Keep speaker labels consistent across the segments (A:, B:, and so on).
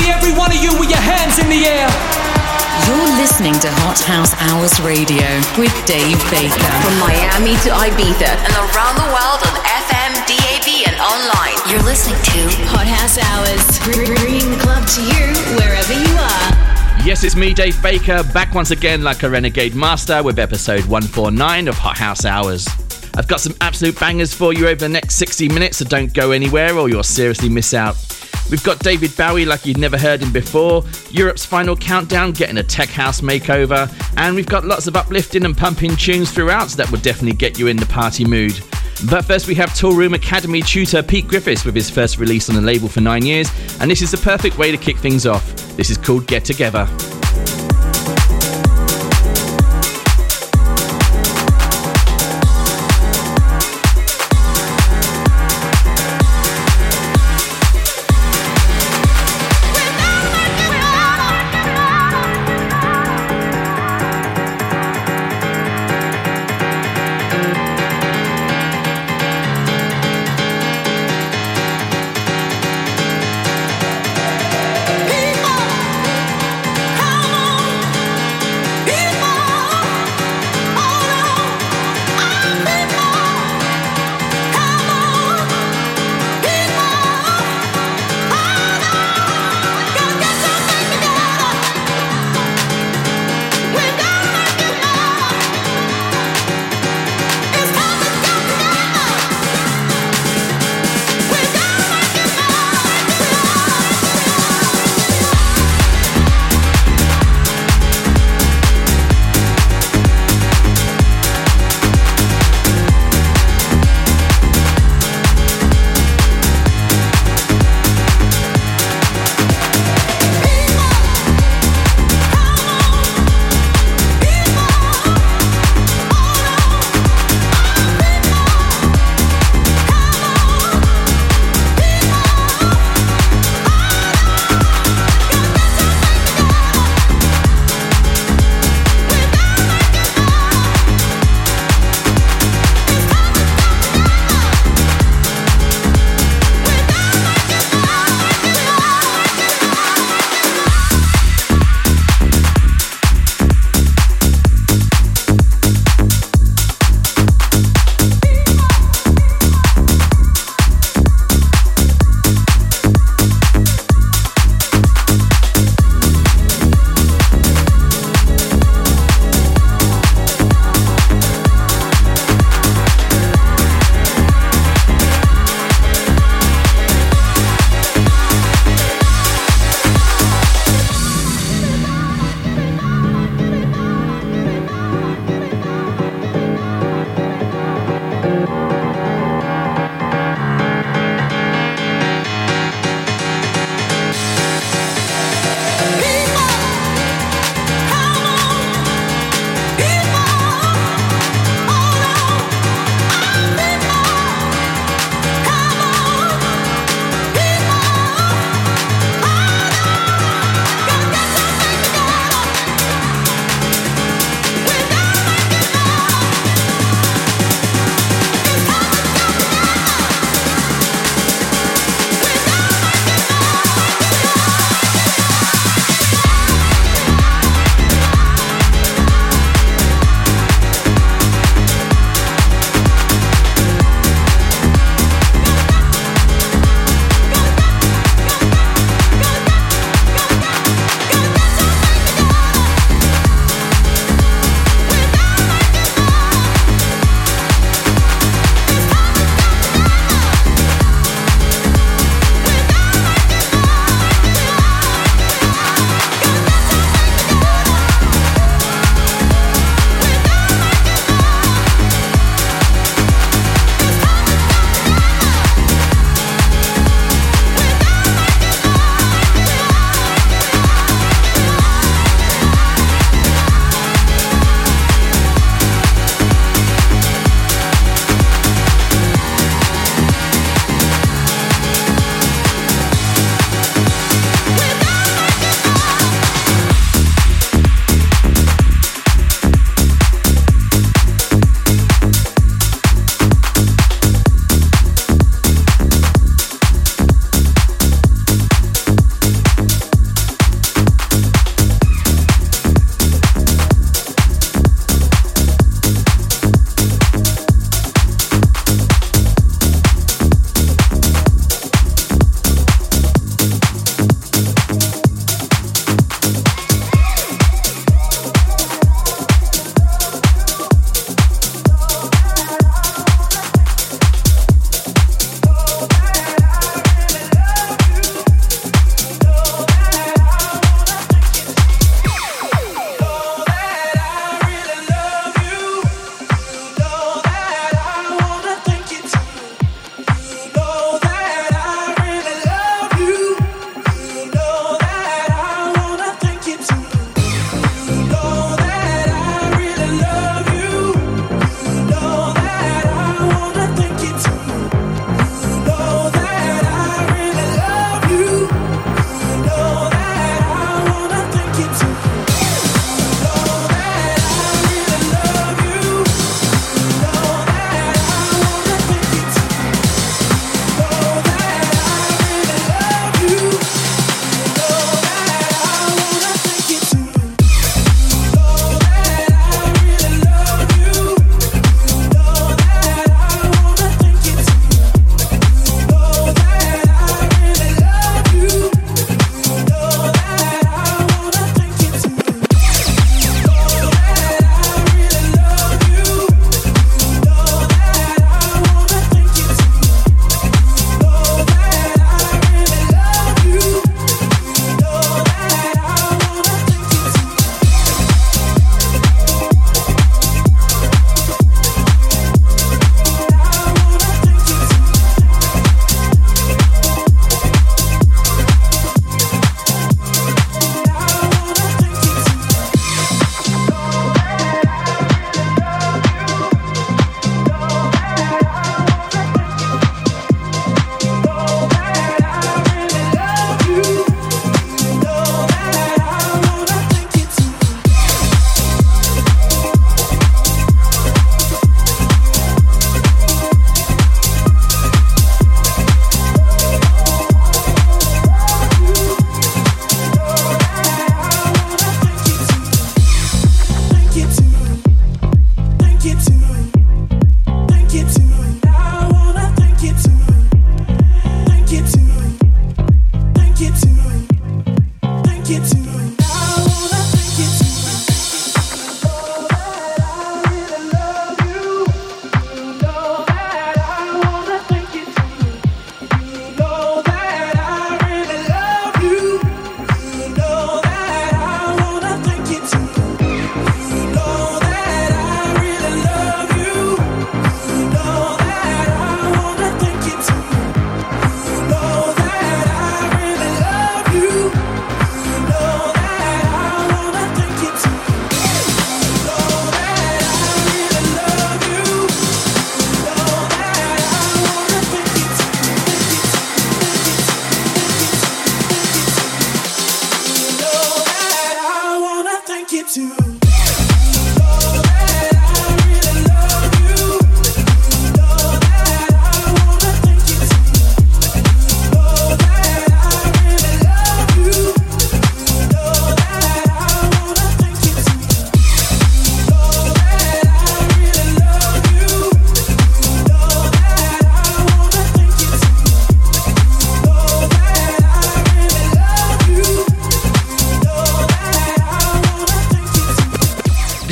A: see every one of you with your hands in the air.
B: You're listening to Hot House Hours Radio with Dave Baker.
C: From Miami to Ibiza and around the world on FM, DAB, and online.
B: You're listening to Hot House Hours, bringing the club to you wherever you are.
D: Yes, it's me, Dave Baker, back once again like a renegade master with episode 149 of Hot House Hours. I've got some absolute bangers for you over the next 60 minutes, so don't go anywhere or you'll seriously miss out. We've got David Bowie like you'd never heard him before, Europe's final countdown getting a tech house makeover, and we've got lots of uplifting and pumping tunes throughout so that will definitely get you in the party mood. But first, we have Toolroom Academy tutor Pete Griffiths with his first release on the label for nine years, and this is the perfect way to kick things off. This is called Get Together.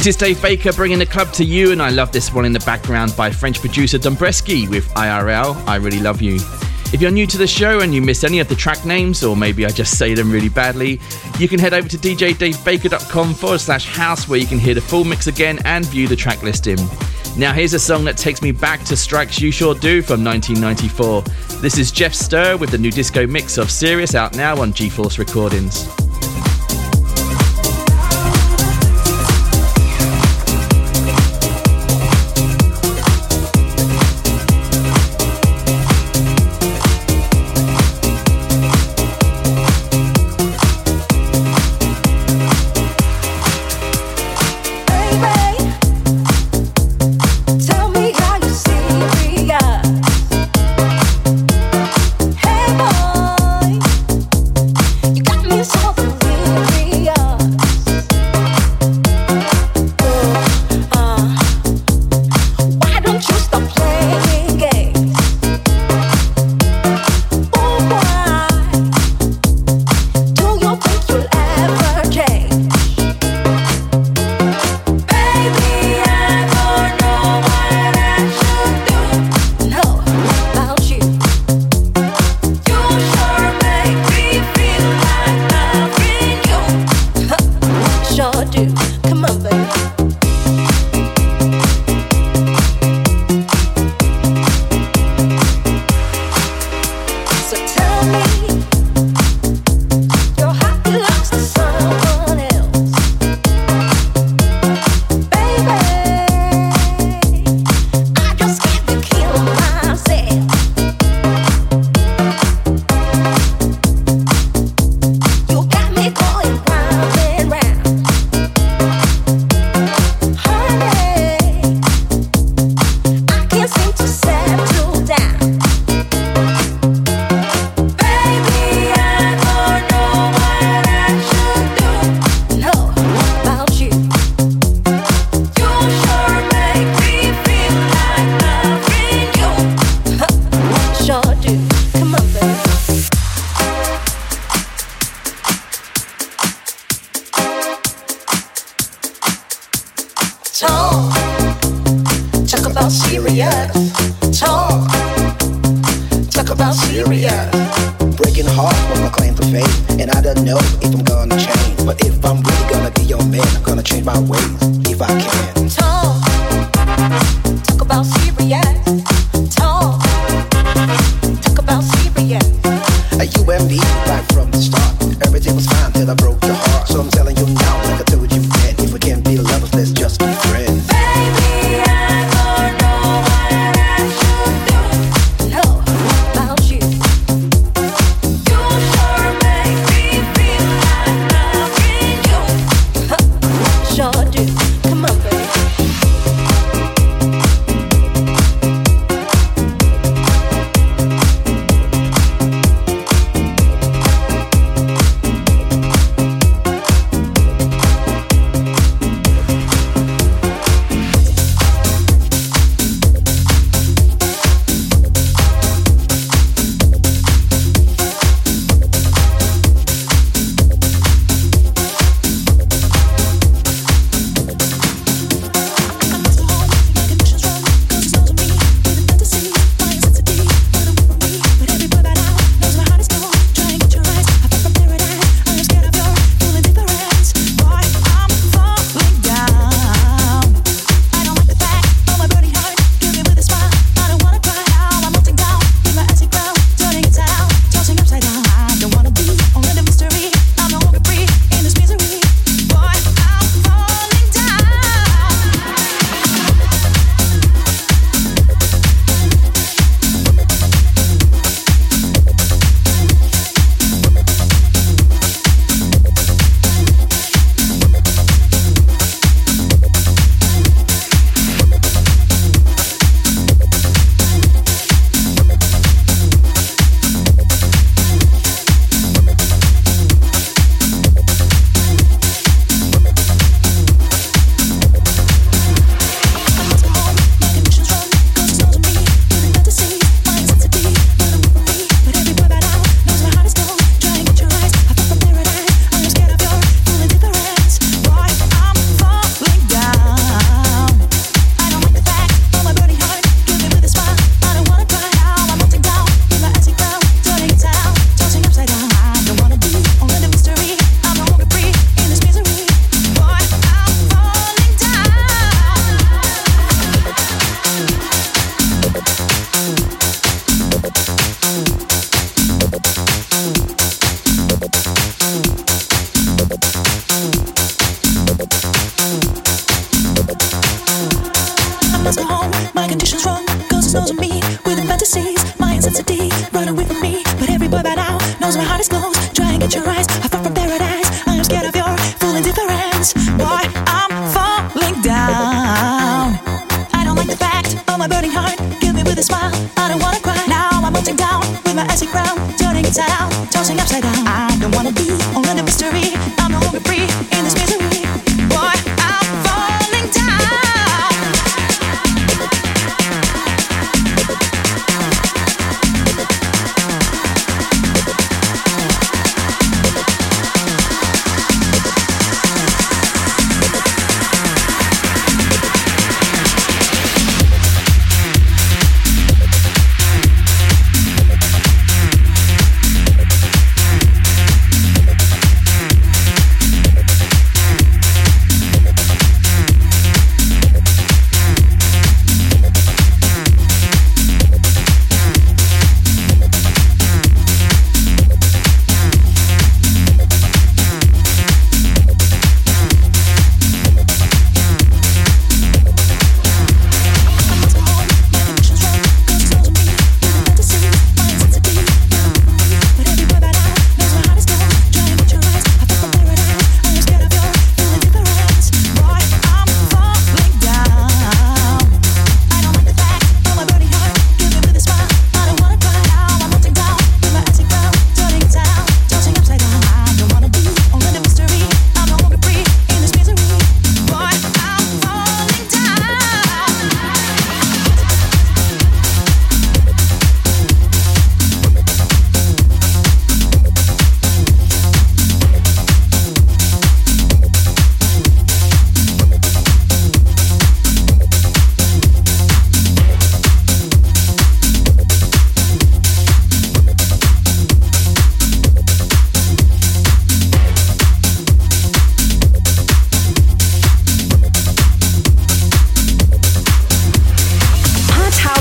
E: Is Dave Baker bringing the club to you, and I love this one in the background by French producer Dombresky with IRL, I Really Love You. If you're new to the show and you miss any of the track names, or maybe I just say them really badly, you can head over to djdavebaker.com forward slash house where you can hear the full mix again and view the track listing. Now, here's a song that takes me back to Strikes You Sure Do from 1994. This is Jeff Stir with the new disco mix of Sirius out now on G Force Recordings.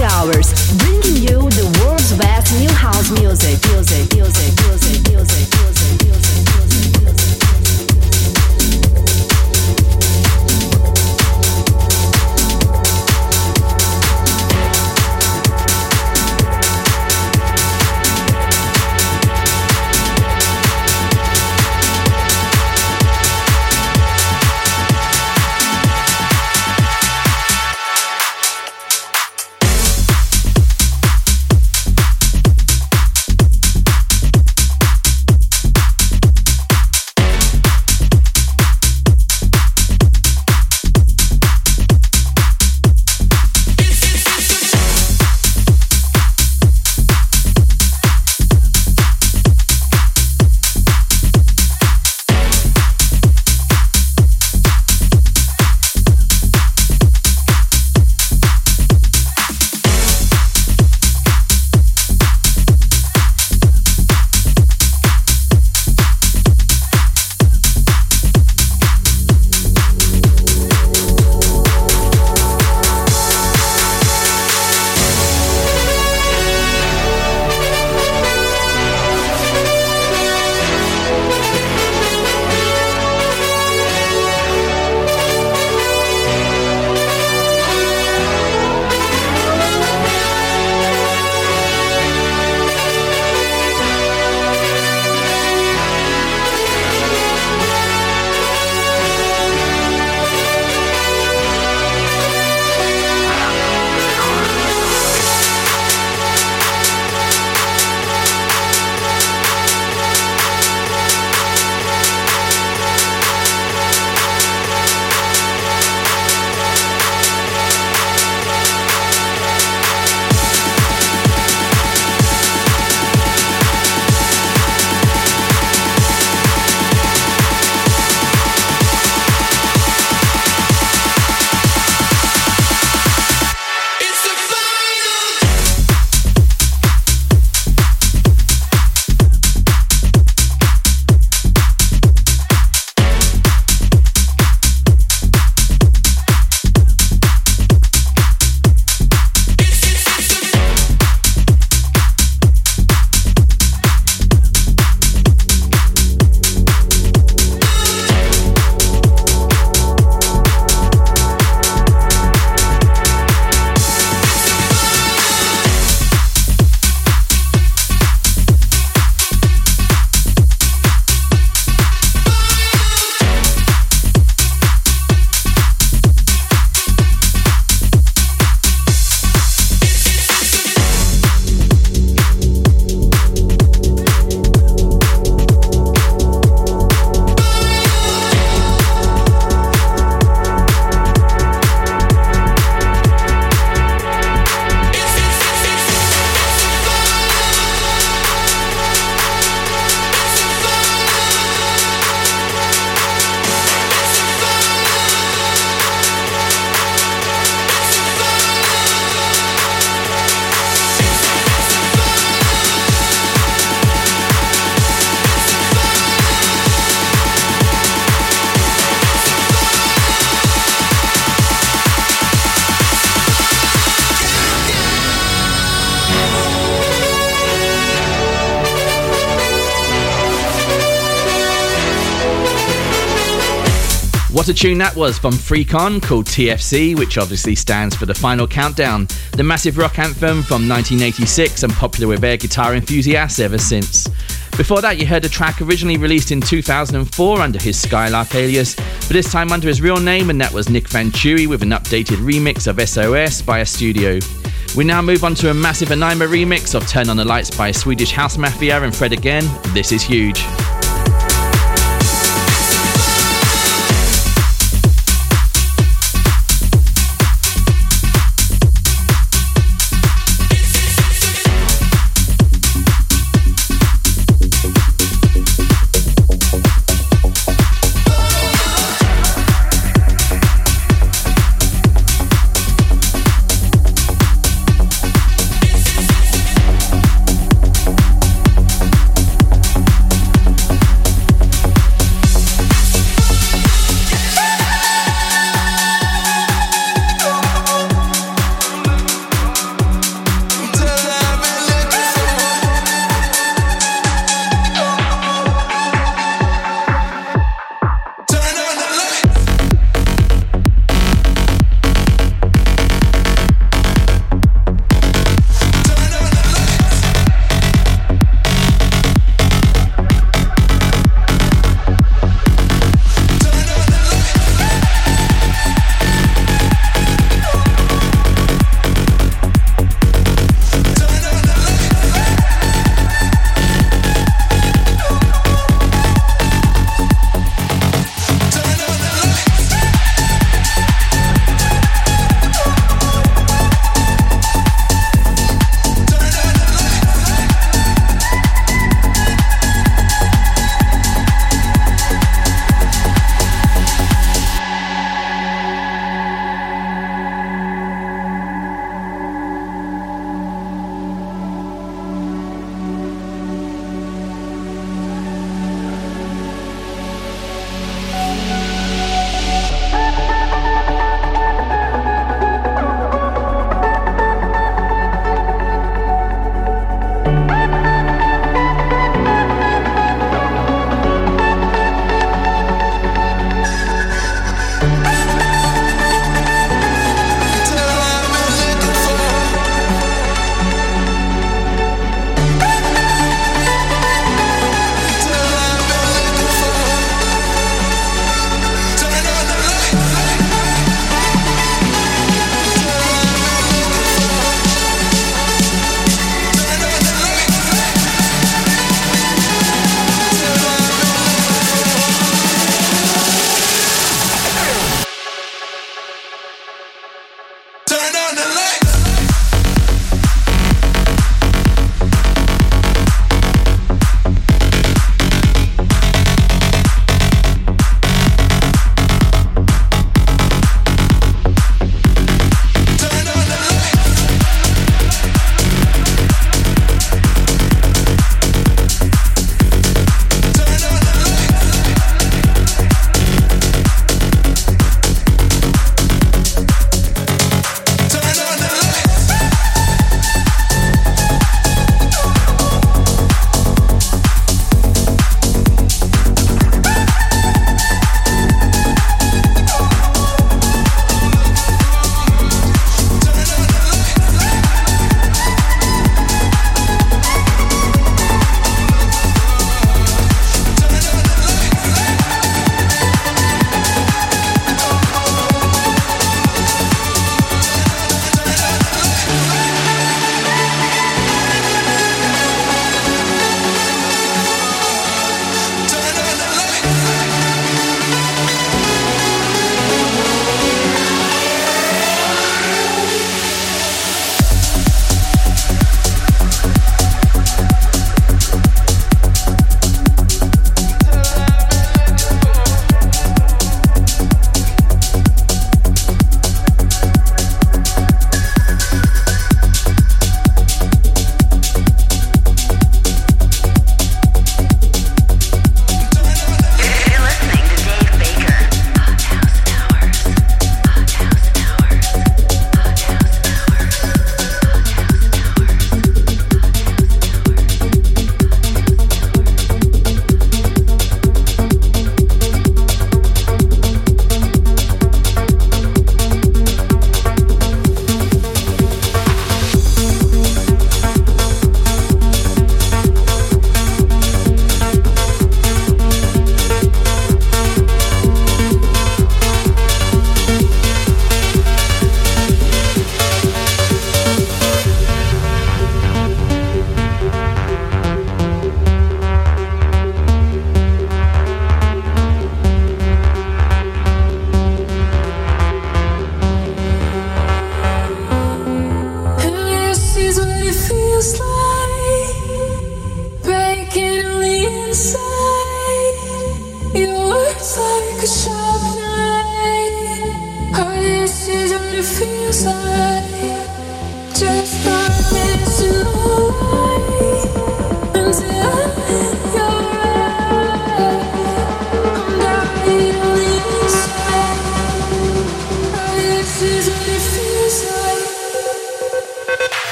F: Hours, bringing you the world's best new house music, music, music, music, music, music.
D: What a tune that was from Freecon called TFC, which obviously stands for the final countdown, the massive rock anthem from 1986 and popular with air guitar enthusiasts ever since. Before that, you heard a track originally released in 2004 under his Skylark alias, but this time under his real name, and that was Nick Venturi with an updated remix of SOS by a studio. We now move on to a massive Anima remix of Turn on the Lights by Swedish House Mafia and Fred again. This is huge.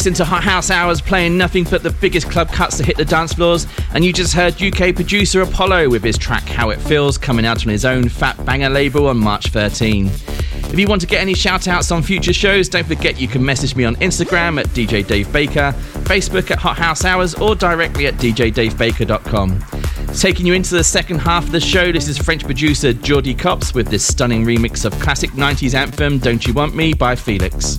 D: Listening to Hot House Hours playing nothing but the biggest club cuts to hit the dance floors, and you just heard UK producer Apollo with his track How It Feels coming out on his own Fat Banger label on March 13. If you want to get any shout outs on future shows, don't forget you can message me on Instagram at DJ Dave Baker, Facebook at Hot House Hours, or directly at djdavebaker.com. Taking you into the second half of the show, this is French producer Jordi Cops with this stunning remix of classic 90s anthem Don't You Want Me by Felix.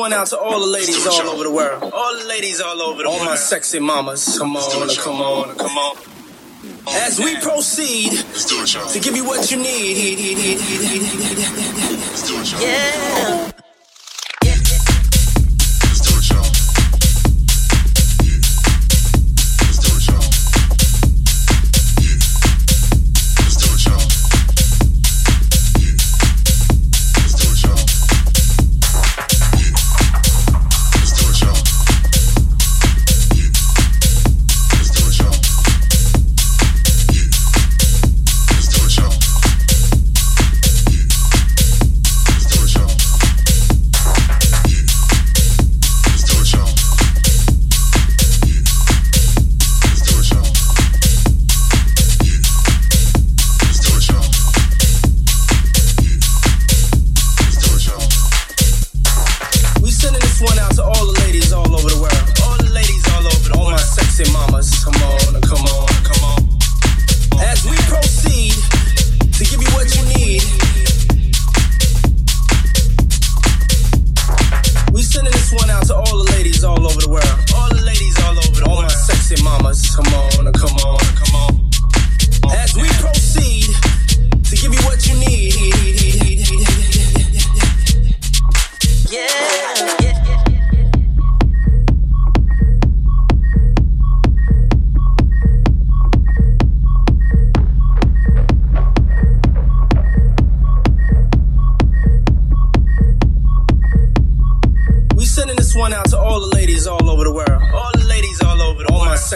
G: one out to all the ladies all over the world. All the ladies all over the all world. All my sexy mamas. Come on, come on, come on. As we proceed to give you what you need. Yeah.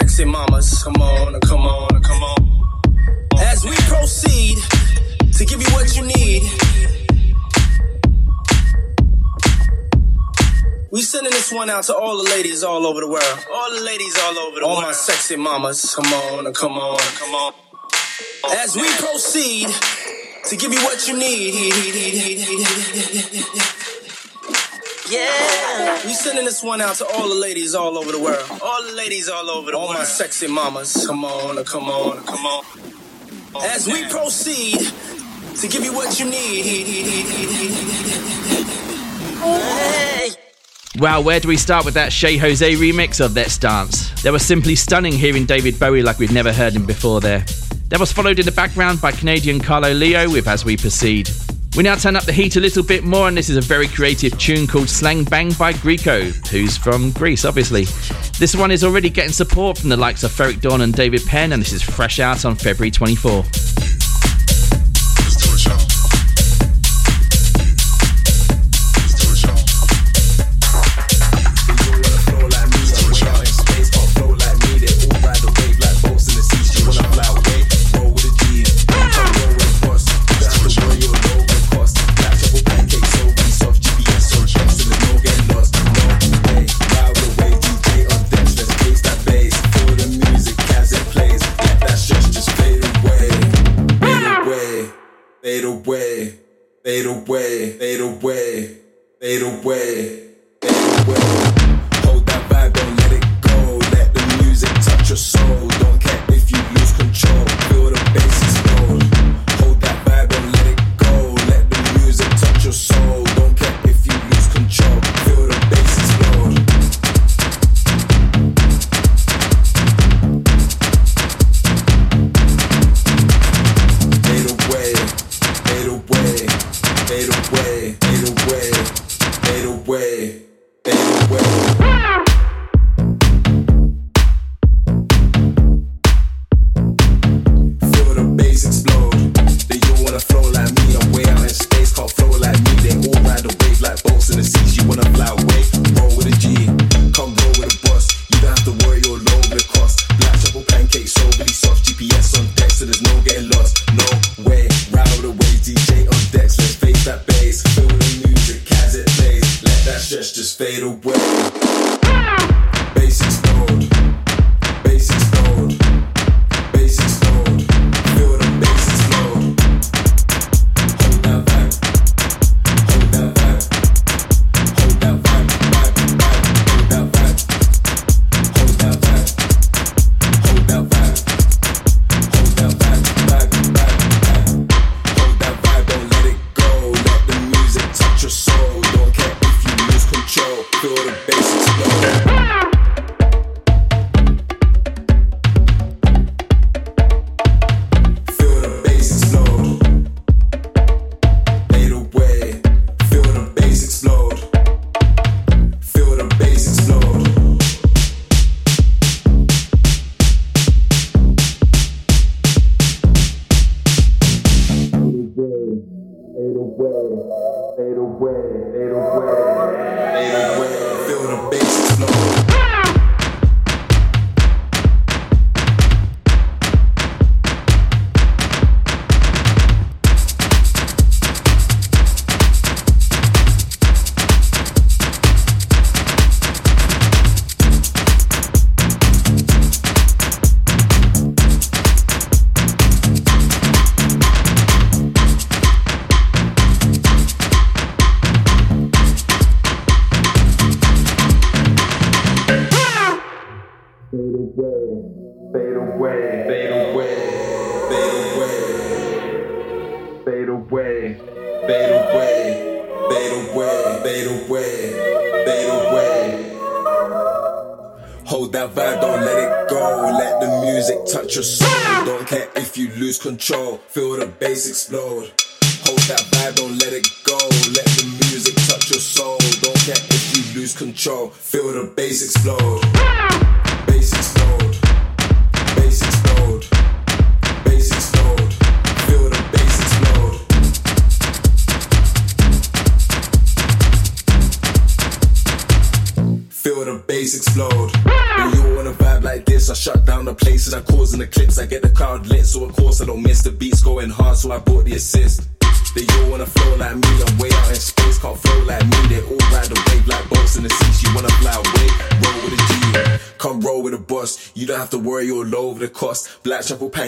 G: Sexy mamas. Come on, come on, come on. As we proceed to give you what you need. We sending this one out to all the ladies all over the world. All the ladies all over the all world. All my sexy mamas. Come on, come on, come on. As we proceed to give you what you need. Yeah. We sending this one out to all the ladies all over the world. All the ladies all over the all world. All my sexy mamas. Come on, come on, come on. As we proceed to give you what you need.
D: Hey. Wow, where do we start with that Shay Jose remix of Let's Dance? They were simply stunning hearing David Bowie like we'd never heard him before there. That was followed in the background by Canadian Carlo Lio with As We Proceed. We now turn up the heat a little bit more, and this is a very creative tune called Slang Bang by Grieco, who's from Greece, obviously. This one is already getting support from the likes of Ferreck Dawn and David Penn, and this is fresh out on February 24.
H: Pero pues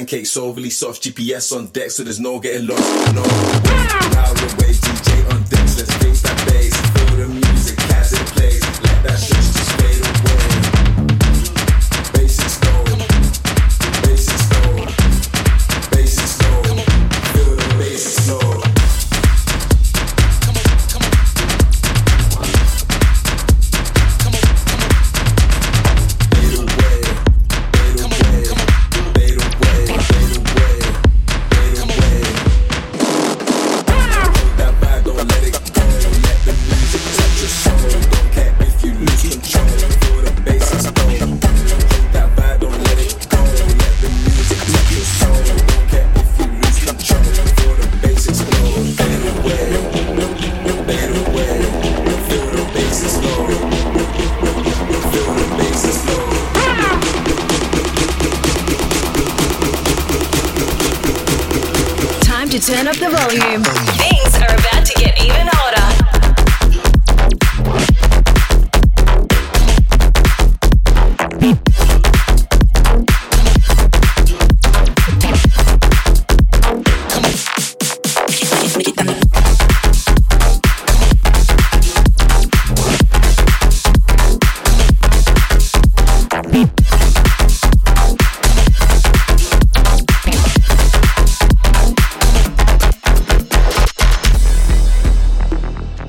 H: pancakes, overly soft, GPS on deck, so there's no getting lost. No,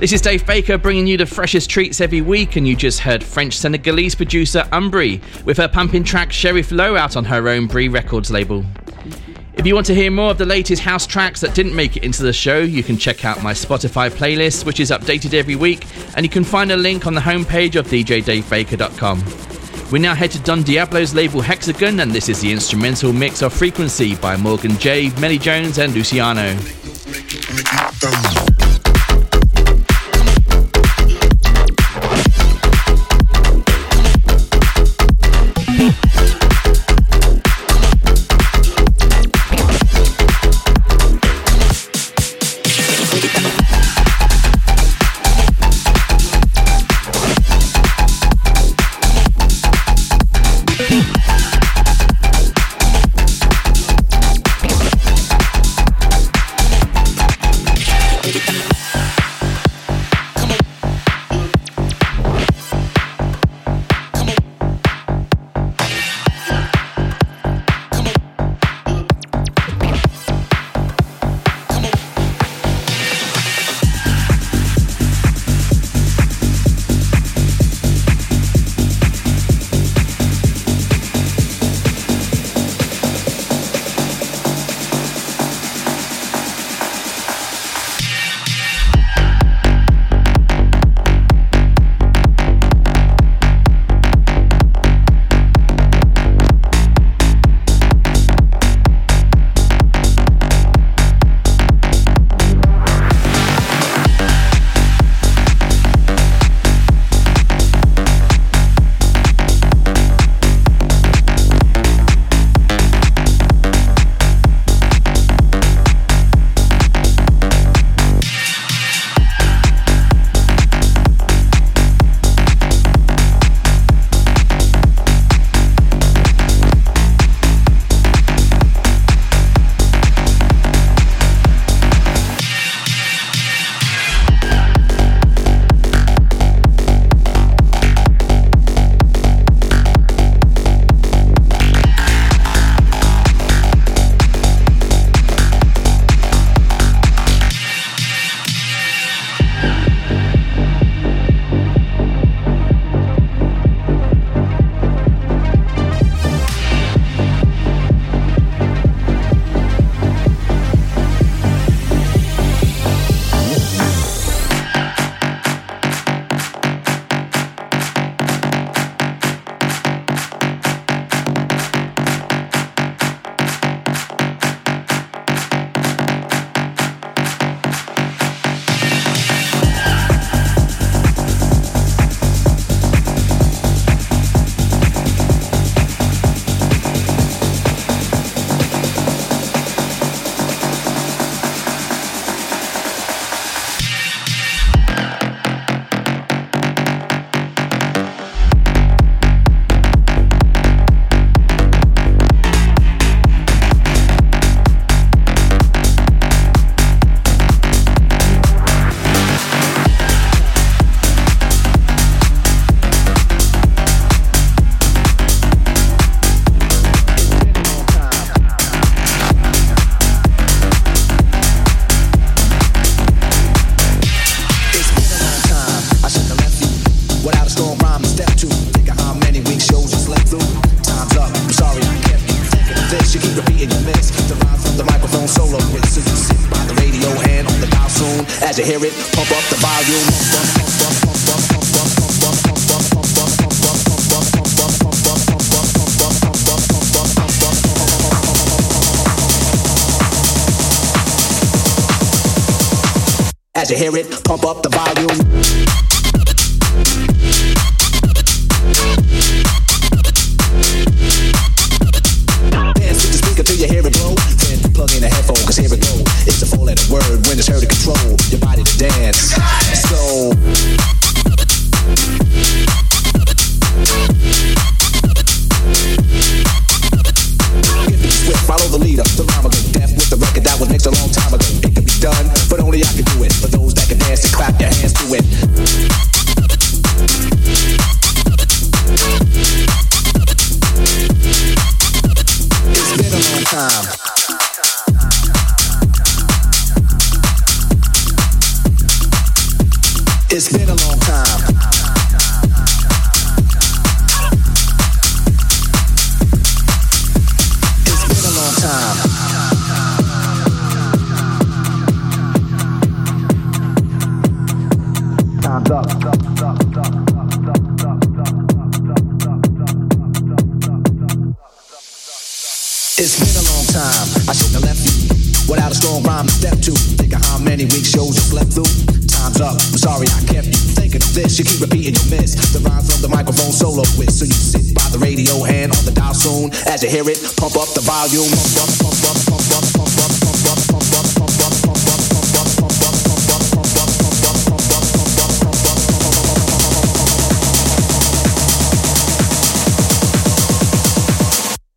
D: This is Dave Baker bringing you the freshest treats every week, and you just heard French Senegalese producer Umbri with her pumping track Sheriff Low out on her own Brie Records label. If you want to hear more of the latest house tracks that didn't make it into the show, you can check out my Spotify playlist, which is updated every week, and you can find a link on the homepage of djdavebaker.com. We now head to Don Diablo's label Hexagon, and this is the instrumental mix of Frequency by Morgan J, Melly Jones, and Luciano.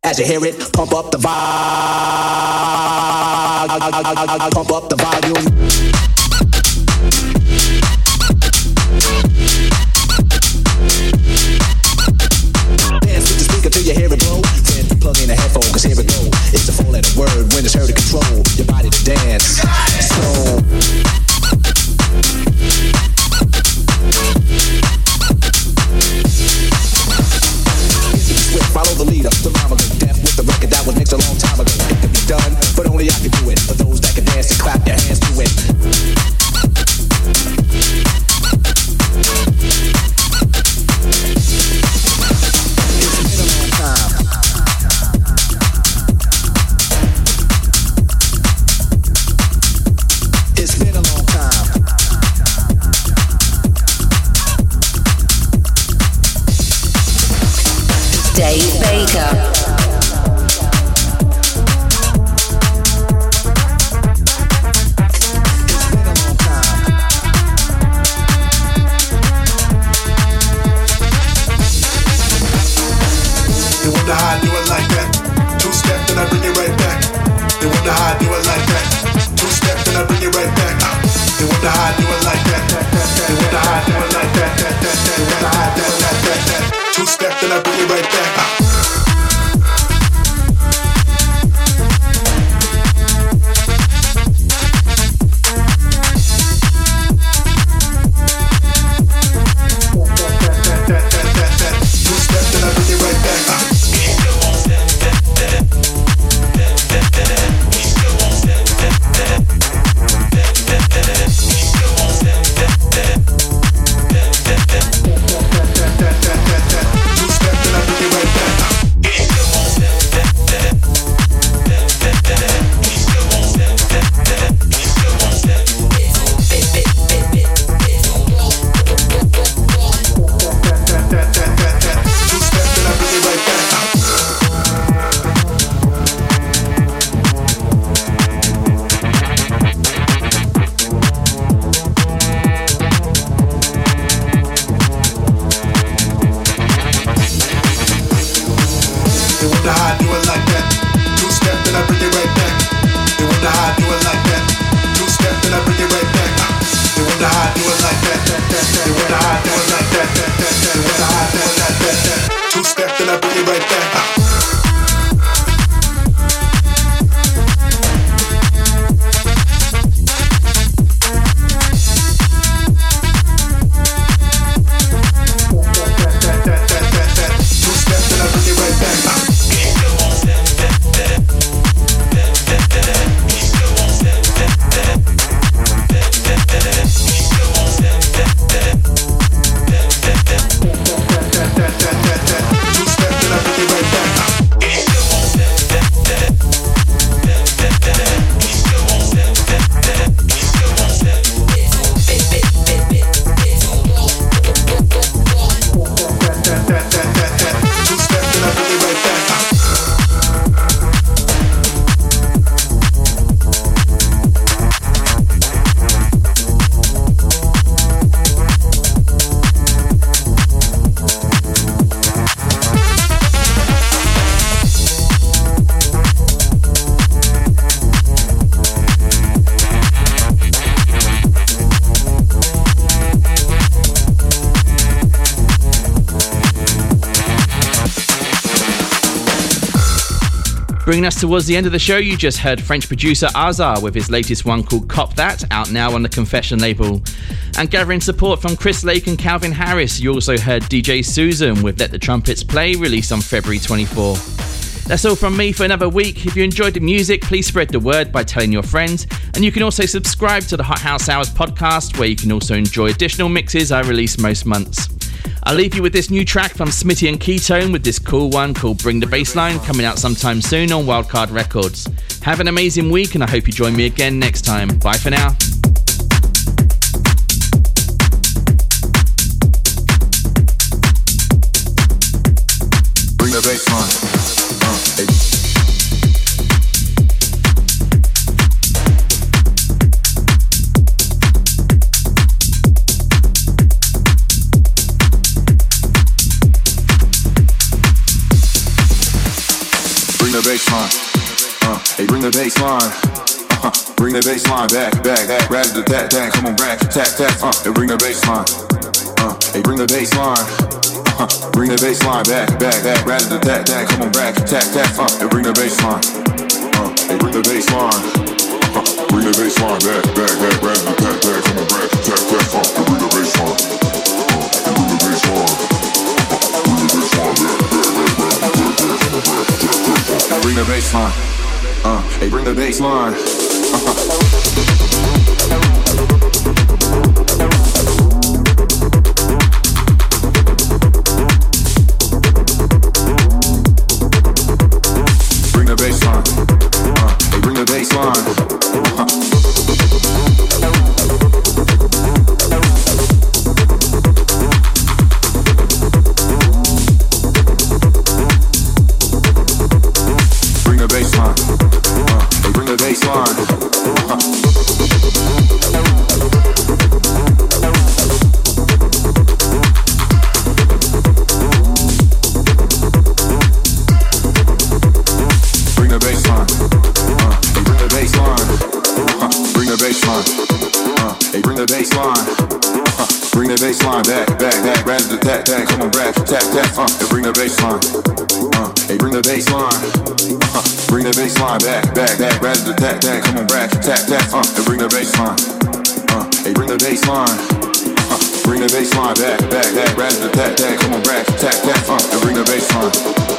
I: As you hear it, pump up the vibe. Pump
D: towards the end of the show, you just heard French producer Azar with his latest one called Cop That, out now on the Confession label. And gathering support from Chris Lake and Calvin Harris, you also heard DJ Susan with Let the Trumpets Play, released on February 24. That's all from me for another week. If you enjoyed the music, please spread the word by telling your friends. And you can also subscribe to the Hot House Hours podcast, where you can also enjoy additional mixes I release most months. I'll leave you with this new track from Smitty and Ketone with this cool one called Bring the Bassline coming out sometime soon on Wildcard Records. Have an amazing week and I hope you join me again next time. Bye for now.
J: Bring the bass line. Uh, bring the bass line back, back, back, rat the that, that, come on, back, tap, tap, uh, hey, bring the bass line. Uh, hey, bring the bass line. Uh, bring the bass line back, back, back, rat the that, that, come on, back, tap, tap, uh, hey, bring the bass line. Uh, hey, bring the bass line. Uh, bring the bass line back, back, back, rat the that, that, come on, back, tap, tap, uh, hey, bring the bass line. Uh, hey, bring the bass line. Uh, bring the bass line back, back, back. Bring the bassline. Uh, hey, bring the bassline. Baseline. Tat, tat, come on, back, tap, tap, uh, hey, bring the bassline. Uh, hey, bring the bassline. Uh, bring the bassline back, back, back, rat tat, tat, come on, back, tap, tap, uh, hey, bring the baseline.